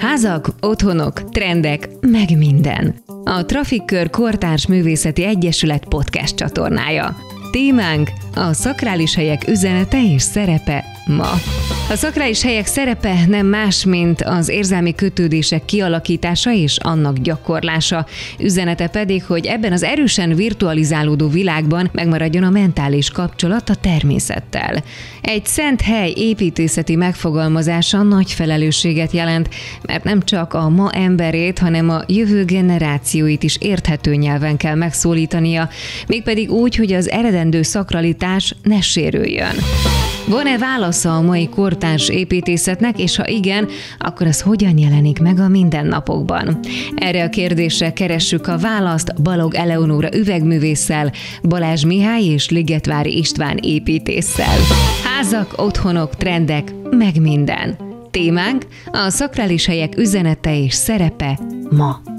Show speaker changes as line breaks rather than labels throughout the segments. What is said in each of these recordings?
Házak, otthonok, trendek, meg minden. A Trafikkör Kortárs Művészeti Egyesület podcast csatornája. Témánk a szakrális helyek üzenete és szerepe ma. A szakrális helyek szerepe nem más, mint az érzelmi kötődések kialakítása és annak gyakorlása. Üzenete pedig, hogy ebben az erősen virtualizálódó világban megmaradjon a mentális kapcsolat a természettel. Egy szent hely építészeti megfogalmazása nagy felelősséget jelent, mert nem csak a ma emberét, hanem a jövő generációit is érthető nyelven kell megszólítania, mégpedig úgy, hogy az eredendő szakralitás ne sérüljön. Van-e válasza a mai kortárs építészetnek, és ha igen, akkor ez hogyan jelenik meg a mindennapokban? Erre a kérdésre keressük a választ Balog Eleonóra üvegművésszel, Balázs Mihály és Ligetvári István építésszel. Házak, otthonok, trendek, meg minden. Témánk a szakrális helyek üzenete és szerepe ma.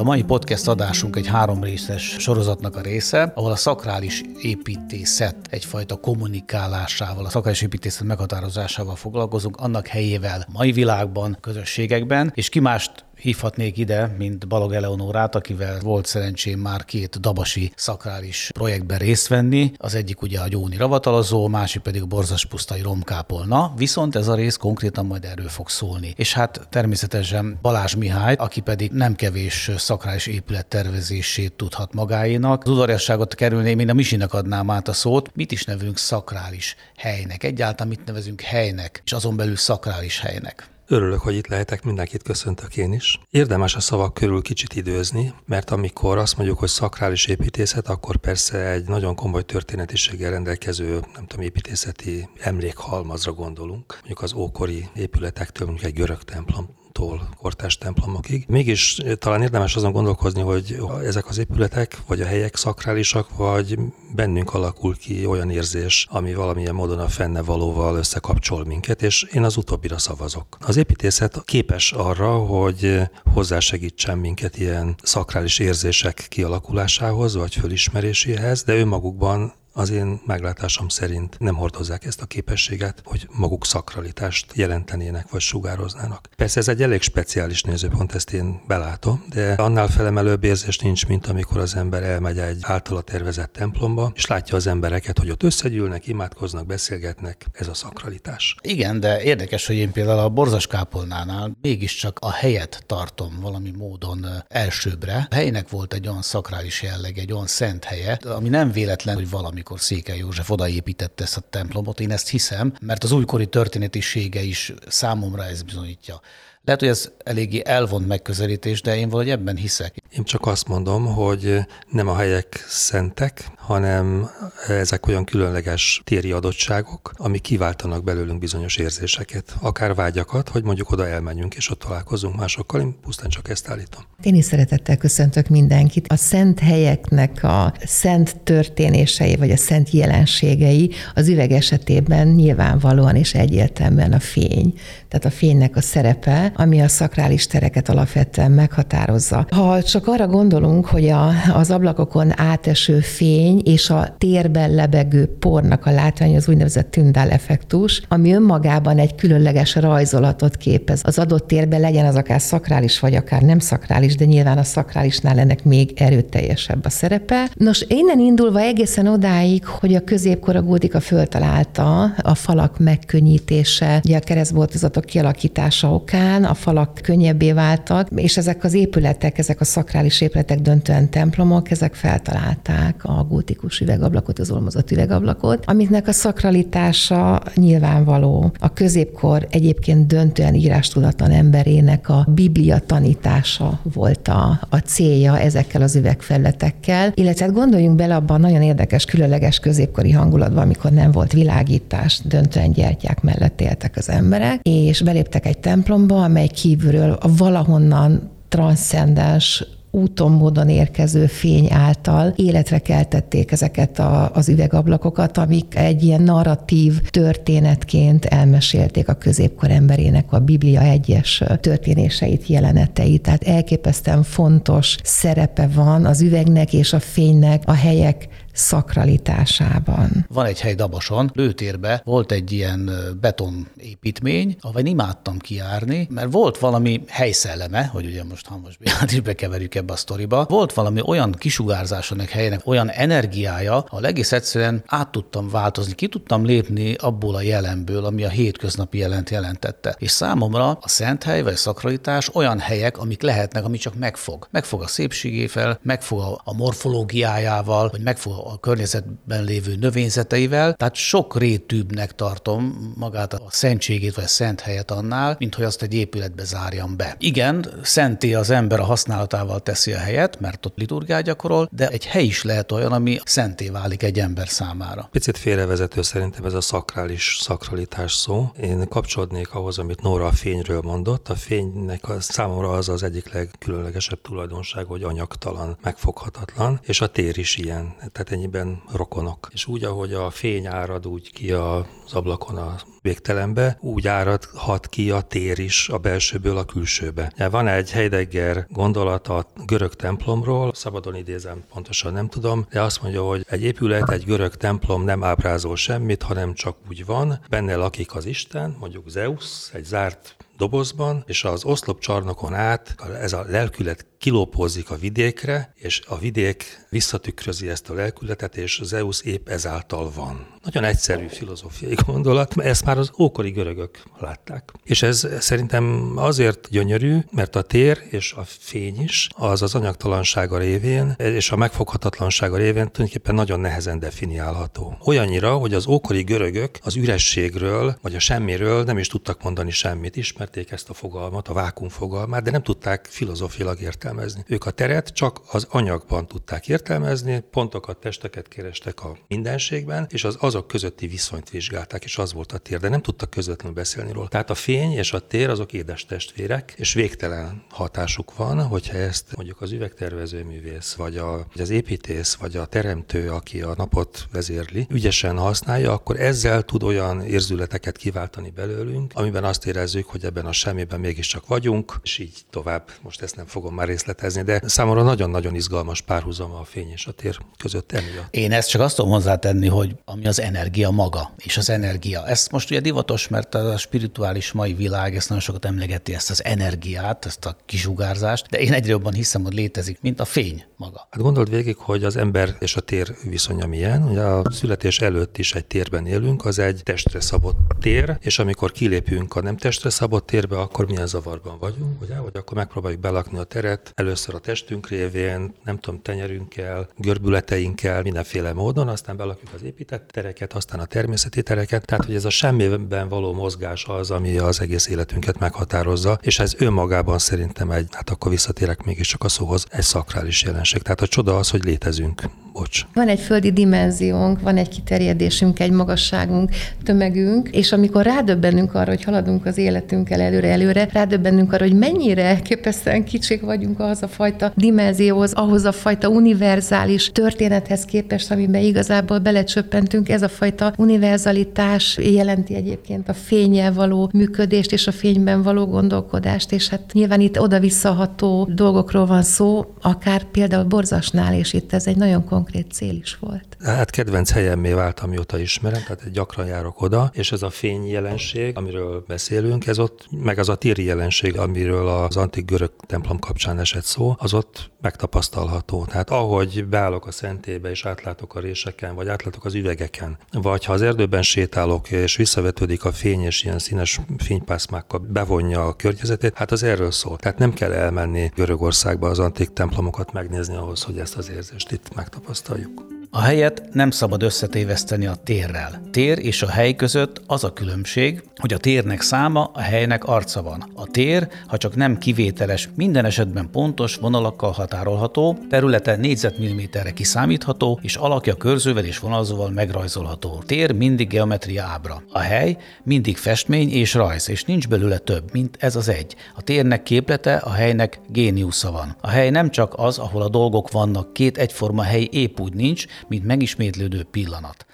A mai podcast adásunk egy három részes sorozatnak a része, ahol a szakrális építészet egyfajta kommunikálásával, a szakrális építészet meghatározásával foglalkozunk, annak helyével mai világban, közösségekben, és ki mást hívhatnék ide, mint Balog Eleonórát, akivel volt szerencsém már két dabasi szakrális projektben részt venni. Az egyik ugye a Gyóni ravatalozó, másik pedig a borzas pusztai romkápolna, viszont ez a rész konkrétan majd erről fog szólni. És hát természetesen Balázs Mihály, aki pedig nem kevés szakrális épület tervezését tudhat magáénak. Az udvariasságot kerülném, én a Misinek adnám át a szót. Mit is nevünk szakrális helynek? Egyáltalán mit nevezünk helynek, és azon belül szakrális helynek?
Örülök, hogy itt lehetek, mindenkit köszöntök én is. Érdemes a szavak körül kicsit időzni, mert amikor azt mondjuk, hogy szakrális építészet, akkor persze egy nagyon komoly történetiséggel rendelkező, nem tudom, építészeti emlékhalmazra gondolunk. Mondjuk az ókori épületektől, mondjuk egy görög templom tól kortás templomokig. Mégis talán érdemes azon gondolkozni, hogy ezek az épületek, vagy a helyek szakrálisak, vagy bennünk alakul ki olyan érzés, ami valamilyen módon a fenne valóval összekapcsol minket, és én az utóbbira szavazok. Az építészet képes arra, hogy hozzásegítsen minket ilyen szakrális érzések kialakulásához, vagy fölismeréséhez, de önmagukban az én meglátásom szerint nem hordozzák ezt a képességet, hogy maguk szakralitást jelentenének vagy sugároznának. Persze ez egy elég speciális nézőpont, ezt én belátom, de annál felemelőbb érzés nincs, mint amikor az ember elmegy egy általa tervezett templomba, és látja az embereket, hogy ott összegyűlnek, imádkoznak, beszélgetnek, ez a szakralitás.
Igen, de érdekes, hogy én például a borzas kápolnánál mégiscsak a helyet tartom valami módon elsőbbre. A helynek volt egy olyan szakrális jelleg, egy olyan szent helye, ami nem véletlen, hogy valami amikor Székely József odaépítette ezt a templomot. Én ezt hiszem, mert az újkori történetisége is számomra ez bizonyítja. Lehet, hogy ez eléggé elvont megközelítés, de én valahogy ebben hiszek.
Én csak azt mondom, hogy nem a helyek szentek, hanem ezek olyan különleges téri adottságok, ami kiváltanak belőlünk bizonyos érzéseket, akár vágyakat, hogy mondjuk oda elmenjünk és ott találkozunk másokkal. Én pusztán csak ezt állítom.
Én is szeretettel köszöntök mindenkit. A szent helyeknek a szent történései, vagy a szent jelenségei az üveg esetében nyilvánvalóan és egyértelműen a fény. Tehát a fénynek a szerepe, ami a szakrális tereket alapvetően meghatározza. Ha csak arra gondolunk, hogy a, az ablakokon áteső fény és a térben lebegő pornak a látvány az úgynevezett tündál effektus, ami önmagában egy különleges rajzolatot képez. Az adott térben legyen az akár szakrális, vagy akár nem szakrális, de nyilván a szakrálisnál ennek még erőteljesebb a szerepe. Nos, innen indulva egészen odáig, hogy a középkor a gótika föltalálta a falak megkönnyítése, ugye a keresztboltozatok kialakítása okán a falak könnyebbé váltak, és ezek az épületek, ezek a szakrális épületek döntően templomok, ezek feltalálták a gótikus üvegablakot, az olmozott üvegablakot, amiknek a szakralitása nyilvánvaló. A középkor egyébként döntően írástudatlan emberének a biblia tanítása volt a, a célja ezekkel az üvegfelletekkel, illetve hát gondoljunk bele abban nagyon érdekes, különleges középkori hangulatban, amikor nem volt világítás, döntően gyertyák mellett éltek az emberek, és beléptek egy templomba, amely kívülről a valahonnan transzcendens úton, módon érkező fény által életre keltették ezeket a, az üvegablakokat, amik egy ilyen narratív történetként elmesélték a középkor emberének a Biblia egyes történéseit, jeleneteit. Tehát elképesztően fontos szerepe van az üvegnek és a fénynek a helyek szakralitásában.
Van egy hely Dabason, lőtérbe volt egy ilyen betonépítmény, ahol imádtam kijárni, mert volt valami helyszelleme, hogy ugye most Hamas Bélát is bekeverjük ebbe a sztoriba, volt valami olyan kisugárzása ennek olyan energiája, a egész egyszerűen át tudtam változni, ki tudtam lépni abból a jelenből, ami a hétköznapi jelent jelentette. És számomra a szent hely vagy szakralitás olyan helyek, amik lehetnek, ami csak megfog. Megfog a szépségével, megfog a morfológiájával, vagy megfog környezetben lévő növényzeteivel. Tehát sok rétűbbnek tartom magát a szentségét vagy a szent helyet annál, mint hogy azt egy épületbe zárjam be. Igen, szenté az ember a használatával teszi a helyet, mert ott liturgiát gyakorol, de egy hely is lehet olyan, ami szenté válik egy ember számára.
Picit félrevezető szerintem ez a szakrális szakralitás szó. Én kapcsolódnék ahhoz, amit Nóra a fényről mondott. A fénynek a számomra az az egyik legkülönlegesebb tulajdonság, hogy anyagtalan, megfoghatatlan, és a tér is ilyen, tehát ennyiben rokonok. És úgy, ahogy a fény árad úgy ki az ablakon a végtelenbe, úgy áradhat ki a tér is a belsőből a külsőbe. Van egy Heidegger gondolat a görög templomról, szabadon idézem, pontosan nem tudom, de azt mondja, hogy egy épület, egy görög templom nem ábrázol semmit, hanem csak úgy van, benne lakik az Isten, mondjuk Zeus, egy zárt dobozban, és az oszlopcsarnokon át ez a lelkület kilópózik a vidékre, és a vidék visszatükrözi ezt a lelkületet, és Zeus épp ezáltal van. Nagyon egyszerű filozófiai gondolat, mert ezt már az ókori görögök látták. És ez szerintem azért gyönyörű, mert a tér és a fény is az az anyagtalansága révén és a megfoghatatlansága révén tulajdonképpen nagyon nehezen definiálható. Olyannyira, hogy az ókori görögök az ürességről vagy a semmiről nem is tudtak mondani semmit, ismerték ezt a fogalmat, a vákum fogalmát, de nem tudták értelmezni értelmezni. Ők a teret csak az anyagban tudták értelmezni, pontokat, testeket kerestek a mindenségben, és az azok közötti viszonyt vizsgálták, és az volt a tér, de nem tudtak közvetlenül beszélni róla. Tehát a fény és a tér azok édes testvérek, és végtelen hatásuk van, hogyha ezt mondjuk az üvegtervező művész, vagy, a, vagy az építész, vagy a teremtő, aki a napot vezérli, ügyesen használja, akkor ezzel tud olyan érzületeket kiváltani belőlünk, amiben azt érezzük, hogy ebben a semmiben mégiscsak vagyunk, és így tovább. Most ezt nem fogom már részletezni, de számomra nagyon-nagyon izgalmas párhuzama a fény és a tér között emiatt.
Én ezt csak azt tudom hozzátenni, hogy ami az energia maga, és az energia. Ez most ugye divatos, mert a spirituális mai világ ezt nagyon sokat emlegeti, ezt az energiát, ezt a kisugárzást, de én egyre jobban hiszem, hogy létezik, mint a fény maga.
Hát gondold végig, hogy az ember és a tér viszonya milyen. Ugye a születés előtt is egy térben élünk, az egy testre szabott tér, és amikor kilépünk a nem testre szabott térbe, akkor milyen zavarban vagyunk, ugye? Vagy akkor megpróbáljuk belakni a teret, először a testünk révén, nem tudom, tenyerünkkel, görbületeinkkel, mindenféle módon, aztán belakjuk az épített tereket, aztán a természeti tereket. Tehát, hogy ez a semmiben való mozgás az, ami az egész életünket meghatározza, és ez önmagában szerintem egy, hát akkor visszatérek mégiscsak a szóhoz, egy szakrális jelenség. Tehát a csoda az, hogy létezünk. Bocs.
Van egy földi dimenziónk, van egy kiterjedésünk, egy magasságunk, tömegünk, és amikor rádöbbenünk arra, hogy haladunk az életünkkel előre-előre, rádöbbenünk arra, hogy mennyire képesztően kicsik vagyunk ahhoz a fajta dimenzióhoz, ahhoz a fajta univerzális történethez képest, amiben igazából belecsöppentünk. Ez a fajta univerzalitás jelenti egyébként a fényel való működést és a fényben való gondolkodást, és hát nyilván itt oda-visszaható dolgokról van szó, akár például Borzasnál, és itt ez egy nagyon konkrét cél is volt.
Hát kedvenc helyemmé vált, amióta ismerem, tehát gyakran járok oda, és ez a fény jelenség, amiről beszélünk, ez ott, meg az a téri jelenség, amiről az antik görög templom kapcsán esett szó, az ott megtapasztalható. Tehát ahogy beállok a szentébe, és átlátok a réseken, vagy átlátok az üvegeken, vagy ha az erdőben sétálok, és visszavetődik a fény, és ilyen színes fénypászmákkal bevonja a környezetét, hát az erről szól. Tehát nem kell elmenni Görögországba az antik templomokat megnézni ahhoz, hogy ezt az érzést itt megtapasztaljuk.
A helyet nem szabad összetéveszteni a térrel. Tér és a hely között az a különbség, hogy a térnek száma, a helynek arca van. A tér, ha csak nem kivételes, minden esetben pontos vonalakkal határolható, területe négyzetmilliméterre kiszámítható, és alakja körzővel és vonalzóval megrajzolható. Tér mindig geometria ábra. A hely mindig festmény és rajz, és nincs belőle több, mint ez az egy. A térnek képlete, a helynek géniusza van. A hely nem csak az, ahol a dolgok vannak, két egyforma hely épp úgy nincs, mint megismétlődő pillanat.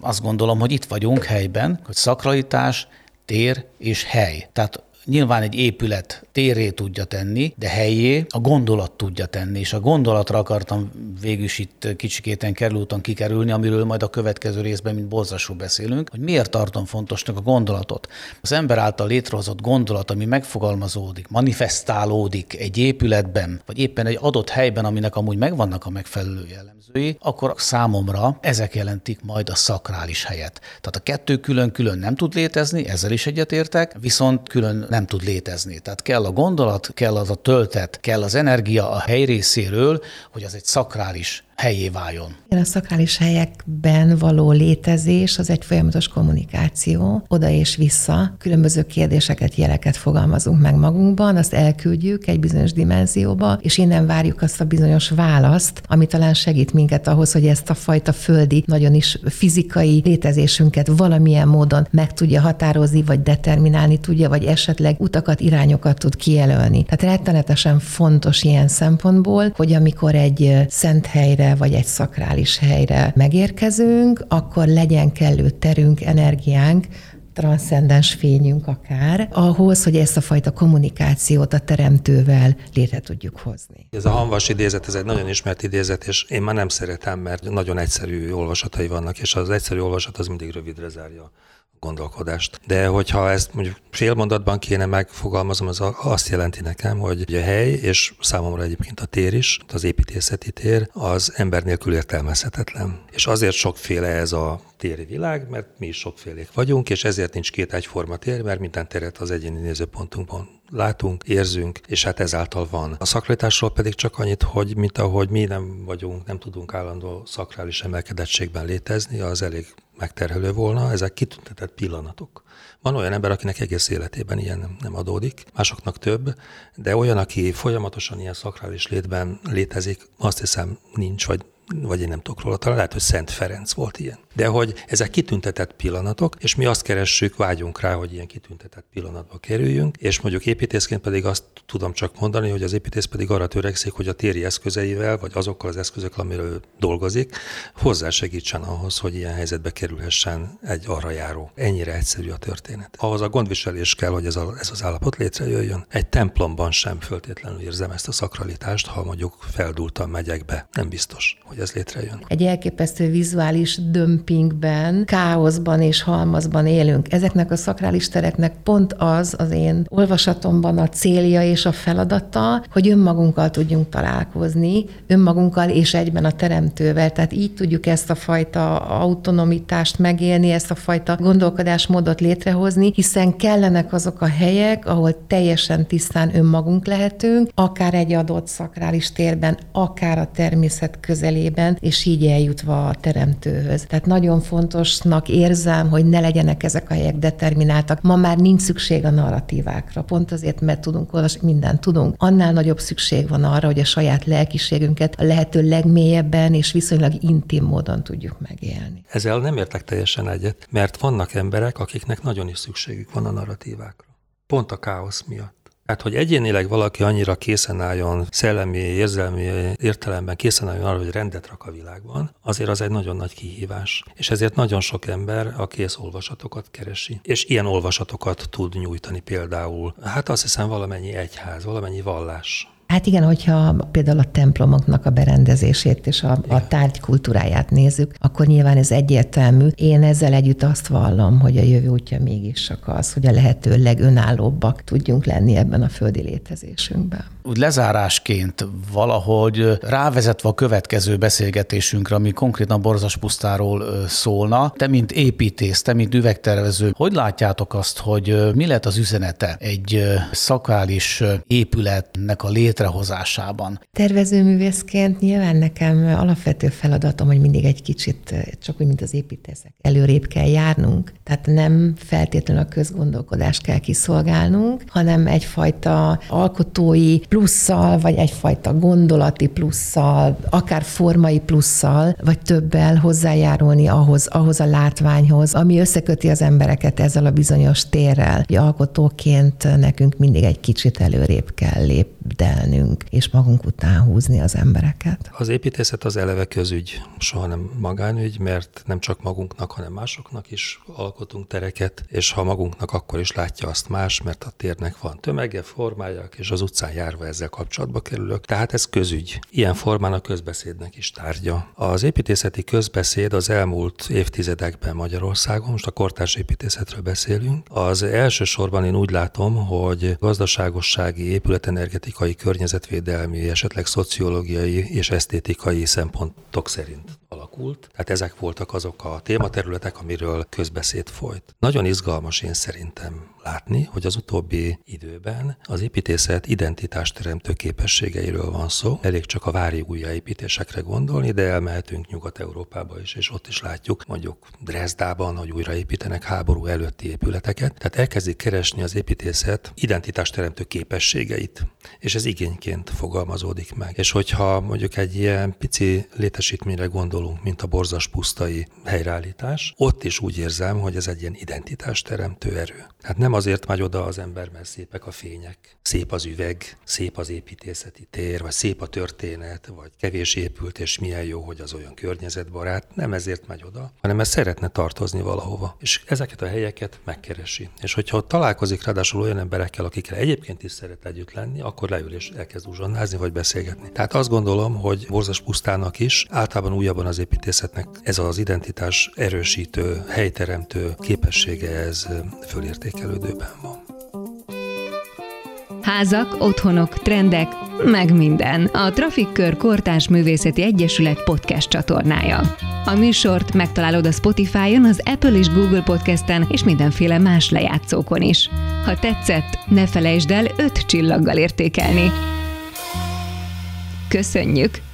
Azt gondolom, hogy itt vagyunk helyben, hogy szakralitás, tér és hely. Tehát nyilván egy épület téré tudja tenni, de helyé a gondolat tudja tenni, és a gondolatra akartam végül is itt kicsikéten kerülúton kikerülni, amiről majd a következő részben, mint borzasú beszélünk, hogy miért tartom fontosnak a gondolatot. Az ember által létrehozott gondolat, ami megfogalmazódik, manifestálódik egy épületben, vagy éppen egy adott helyben, aminek amúgy megvannak a megfelelő jellemzői, akkor számomra ezek jelentik majd a szakrális helyet. Tehát a kettő külön-külön nem tud létezni, ezzel is egyetértek, viszont külön nem tud létezni. Tehát kell a gondolat, kell az a töltet, kell az energia a hely részéről, hogy az egy szakrális helyé váljon.
A szakrális helyekben való létezés az egy folyamatos kommunikáció, oda és vissza. Különböző kérdéseket, jeleket fogalmazunk meg magunkban, azt elküldjük egy bizonyos dimenzióba, és innen várjuk azt a bizonyos választ, ami talán segít minket ahhoz, hogy ezt a fajta földi, nagyon is fizikai létezésünket valamilyen módon meg tudja határozni, vagy determinálni tudja, vagy esetleg utakat, irányokat tud kijelölni. Tehát rettenetesen fontos ilyen szempontból, hogy amikor egy szent helyre vagy egy szakrális helyre megérkezünk, akkor legyen kellő terünk, energiánk, transzcendens fényünk akár, ahhoz, hogy ezt a fajta kommunikációt a teremtővel létre tudjuk hozni.
Ez a hanvas idézet, ez egy nagyon ismert idézet, és én már nem szeretem, mert nagyon egyszerű olvasatai vannak, és az egyszerű olvasat az mindig rövidre zárja gondolkodást. De hogyha ezt mondjuk fél mondatban kéne megfogalmazom, az azt jelenti nekem, hogy a hely, és számomra egyébként a tér is, az építészeti tér, az ember nélkül értelmezhetetlen. És azért sokféle ez a téri világ, mert mi is sokfélék vagyunk, és ezért nincs két egyforma tér, mert minden teret az egyéni nézőpontunkban látunk, érzünk, és hát ezáltal van. A szakralitásról pedig csak annyit, hogy mint ahogy mi nem vagyunk, nem tudunk állandó szakrális emelkedettségben létezni, az elég megterhelő volna, ezek kitüntetett pillanatok. Van olyan ember, akinek egész életében ilyen nem, adódik, másoknak több, de olyan, aki folyamatosan ilyen szakrális létben létezik, azt hiszem nincs, vagy vagy én nem tudok róla, talán lehet, hogy Szent Ferenc volt ilyen. De hogy ezek kitüntetett pillanatok, és mi azt keressük, vágyunk rá, hogy ilyen kitüntetett pillanatba kerüljünk, és mondjuk építészként pedig azt tudom csak mondani, hogy az építész pedig arra törekszik, hogy a téri eszközeivel, vagy azokkal az eszközök, amiről dolgozik, hozzásegítsen ahhoz, hogy ilyen helyzetbe kerülhessen egy arra járó. Ennyire egyszerű a történet. Ahhoz a gondviselés kell, hogy ez, a, ez az állapot létrejöjjön. Egy templomban sem föltétlenül érzem ezt a szakralitást, ha mondjuk feldúltan megyek be. Nem biztos, hogy ez létrejön.
Egy elképesztő vizuális dömpingben, káoszban és halmazban élünk. Ezeknek a szakrális tereknek pont az az én olvasatomban a célja és a feladata, hogy önmagunkkal tudjunk találkozni, önmagunkkal és egyben a teremtővel. Tehát így tudjuk ezt a fajta autonomitást megélni, ezt a fajta gondolkodásmódot létrehozni, hiszen kellenek azok a helyek, ahol teljesen tisztán önmagunk lehetünk, akár egy adott szakrális térben, akár a természet közelében és így eljutva a teremtőhöz. Tehát nagyon fontosnak érzem, hogy ne legyenek ezek a helyek determináltak. Ma már nincs szükség a narratívákra, pont azért, mert tudunk olvasni, mindent tudunk. Annál nagyobb szükség van arra, hogy a saját lelkiségünket a lehető legmélyebben és viszonylag intim módon tudjuk megélni.
Ezzel nem értek teljesen egyet, mert vannak emberek, akiknek nagyon is szükségük van a narratívákra. Pont a káosz miatt. Hát, hogy egyénileg valaki annyira készen álljon, szellemi, érzelmi értelemben készen álljon arra, hogy rendet rak a világban, azért az egy nagyon nagy kihívás. És ezért nagyon sok ember a kész olvasatokat keresi. És ilyen olvasatokat tud nyújtani például, hát azt hiszem valamennyi egyház, valamennyi vallás.
Hát igen, hogyha például a templomoknak a berendezését és a, a tárgy kultúráját nézzük, akkor nyilván ez egyértelmű. Én ezzel együtt azt vallom, hogy a jövő útja mégis csak az, hogy a lehető legönállóbbak tudjunk lenni ebben a földi létezésünkben.
Úgy lezárásként valahogy rávezetve a következő beszélgetésünkre, ami konkrétan Borzas pusztáról szólna, te mint építész, te mint üvegtervező, hogy látjátok azt, hogy mi lett az üzenete egy szakális épületnek a létre létrehozásában.
Tervezőművészként nyilván nekem alapvető feladatom, hogy mindig egy kicsit, csak úgy, mint az építészek, előrébb kell járnunk. Tehát nem feltétlenül a közgondolkodást kell kiszolgálnunk, hanem egyfajta alkotói plusszal, vagy egyfajta gondolati plusszal, akár formai plusszal, vagy többel hozzájárulni ahhoz, ahhoz a látványhoz, ami összeköti az embereket ezzel a bizonyos térrel. Alkotóként nekünk mindig egy kicsit előrébb kell lépdelni figyelnünk, és magunk után húzni az embereket.
Az építészet az eleve közügy, soha nem magánügy, mert nem csak magunknak, hanem másoknak is alkotunk tereket, és ha magunknak, akkor is látja azt más, mert a térnek van tömege, formája, és az utcán járva ezzel kapcsolatba kerülök. Tehát ez közügy. Ilyen formán a közbeszédnek is tárgya. Az építészeti közbeszéd az elmúlt évtizedekben Magyarországon, most a kortárs építészetről beszélünk, az elsősorban én úgy látom, hogy gazdaságossági, épületenergetikai, környezetvédelmi, esetleg szociológiai és esztétikai szempontok szerint alakult. Tehát ezek voltak azok a tématerületek, amiről közbeszéd folyt. Nagyon izgalmas én szerintem látni, hogy az utóbbi időben az építészet identitásteremtő képességeiről van szó. Elég csak a vári újjáépítésekre gondolni, de elmehetünk Nyugat-Európába is, és ott is látjuk, mondjuk Dresdában, hogy újraépítenek háború előtti épületeket. Tehát elkezdik keresni az építészet identitásteremtő képességeit, és ez igényként fogalmazódik meg. És hogyha mondjuk egy ilyen pici létesítményre gondolunk, mint a borzas pusztai helyreállítás, ott is úgy érzem, hogy ez egy ilyen identitásteremtő erő. Tehát nem azért megy oda az ember, mert szépek a fények, szép az üveg, szép az építészeti tér, vagy szép a történet, vagy kevés épült, és milyen jó, hogy az olyan környezetbarát. Nem ezért megy oda, hanem mert szeretne tartozni valahova. És ezeket a helyeket megkeresi. És hogyha ott találkozik ráadásul olyan emberekkel, akikkel egyébként is szeret együtt lenni, akkor leül és elkezd uzsonnázni, vagy beszélgetni. Tehát azt gondolom, hogy Borzas pusztának is, általában újabban az építészetnek ez az identitás erősítő, helyteremtő képessége, ez fölértékelődő időben van.
Házak, otthonok, trendek, meg minden. A Trafikkör Kortárs Művészeti Egyesület podcast csatornája. A műsort megtalálod a Spotify-on, az Apple és Google podcasten és mindenféle más lejátszókon is. Ha tetszett, ne felejtsd el öt csillaggal értékelni. Köszönjük!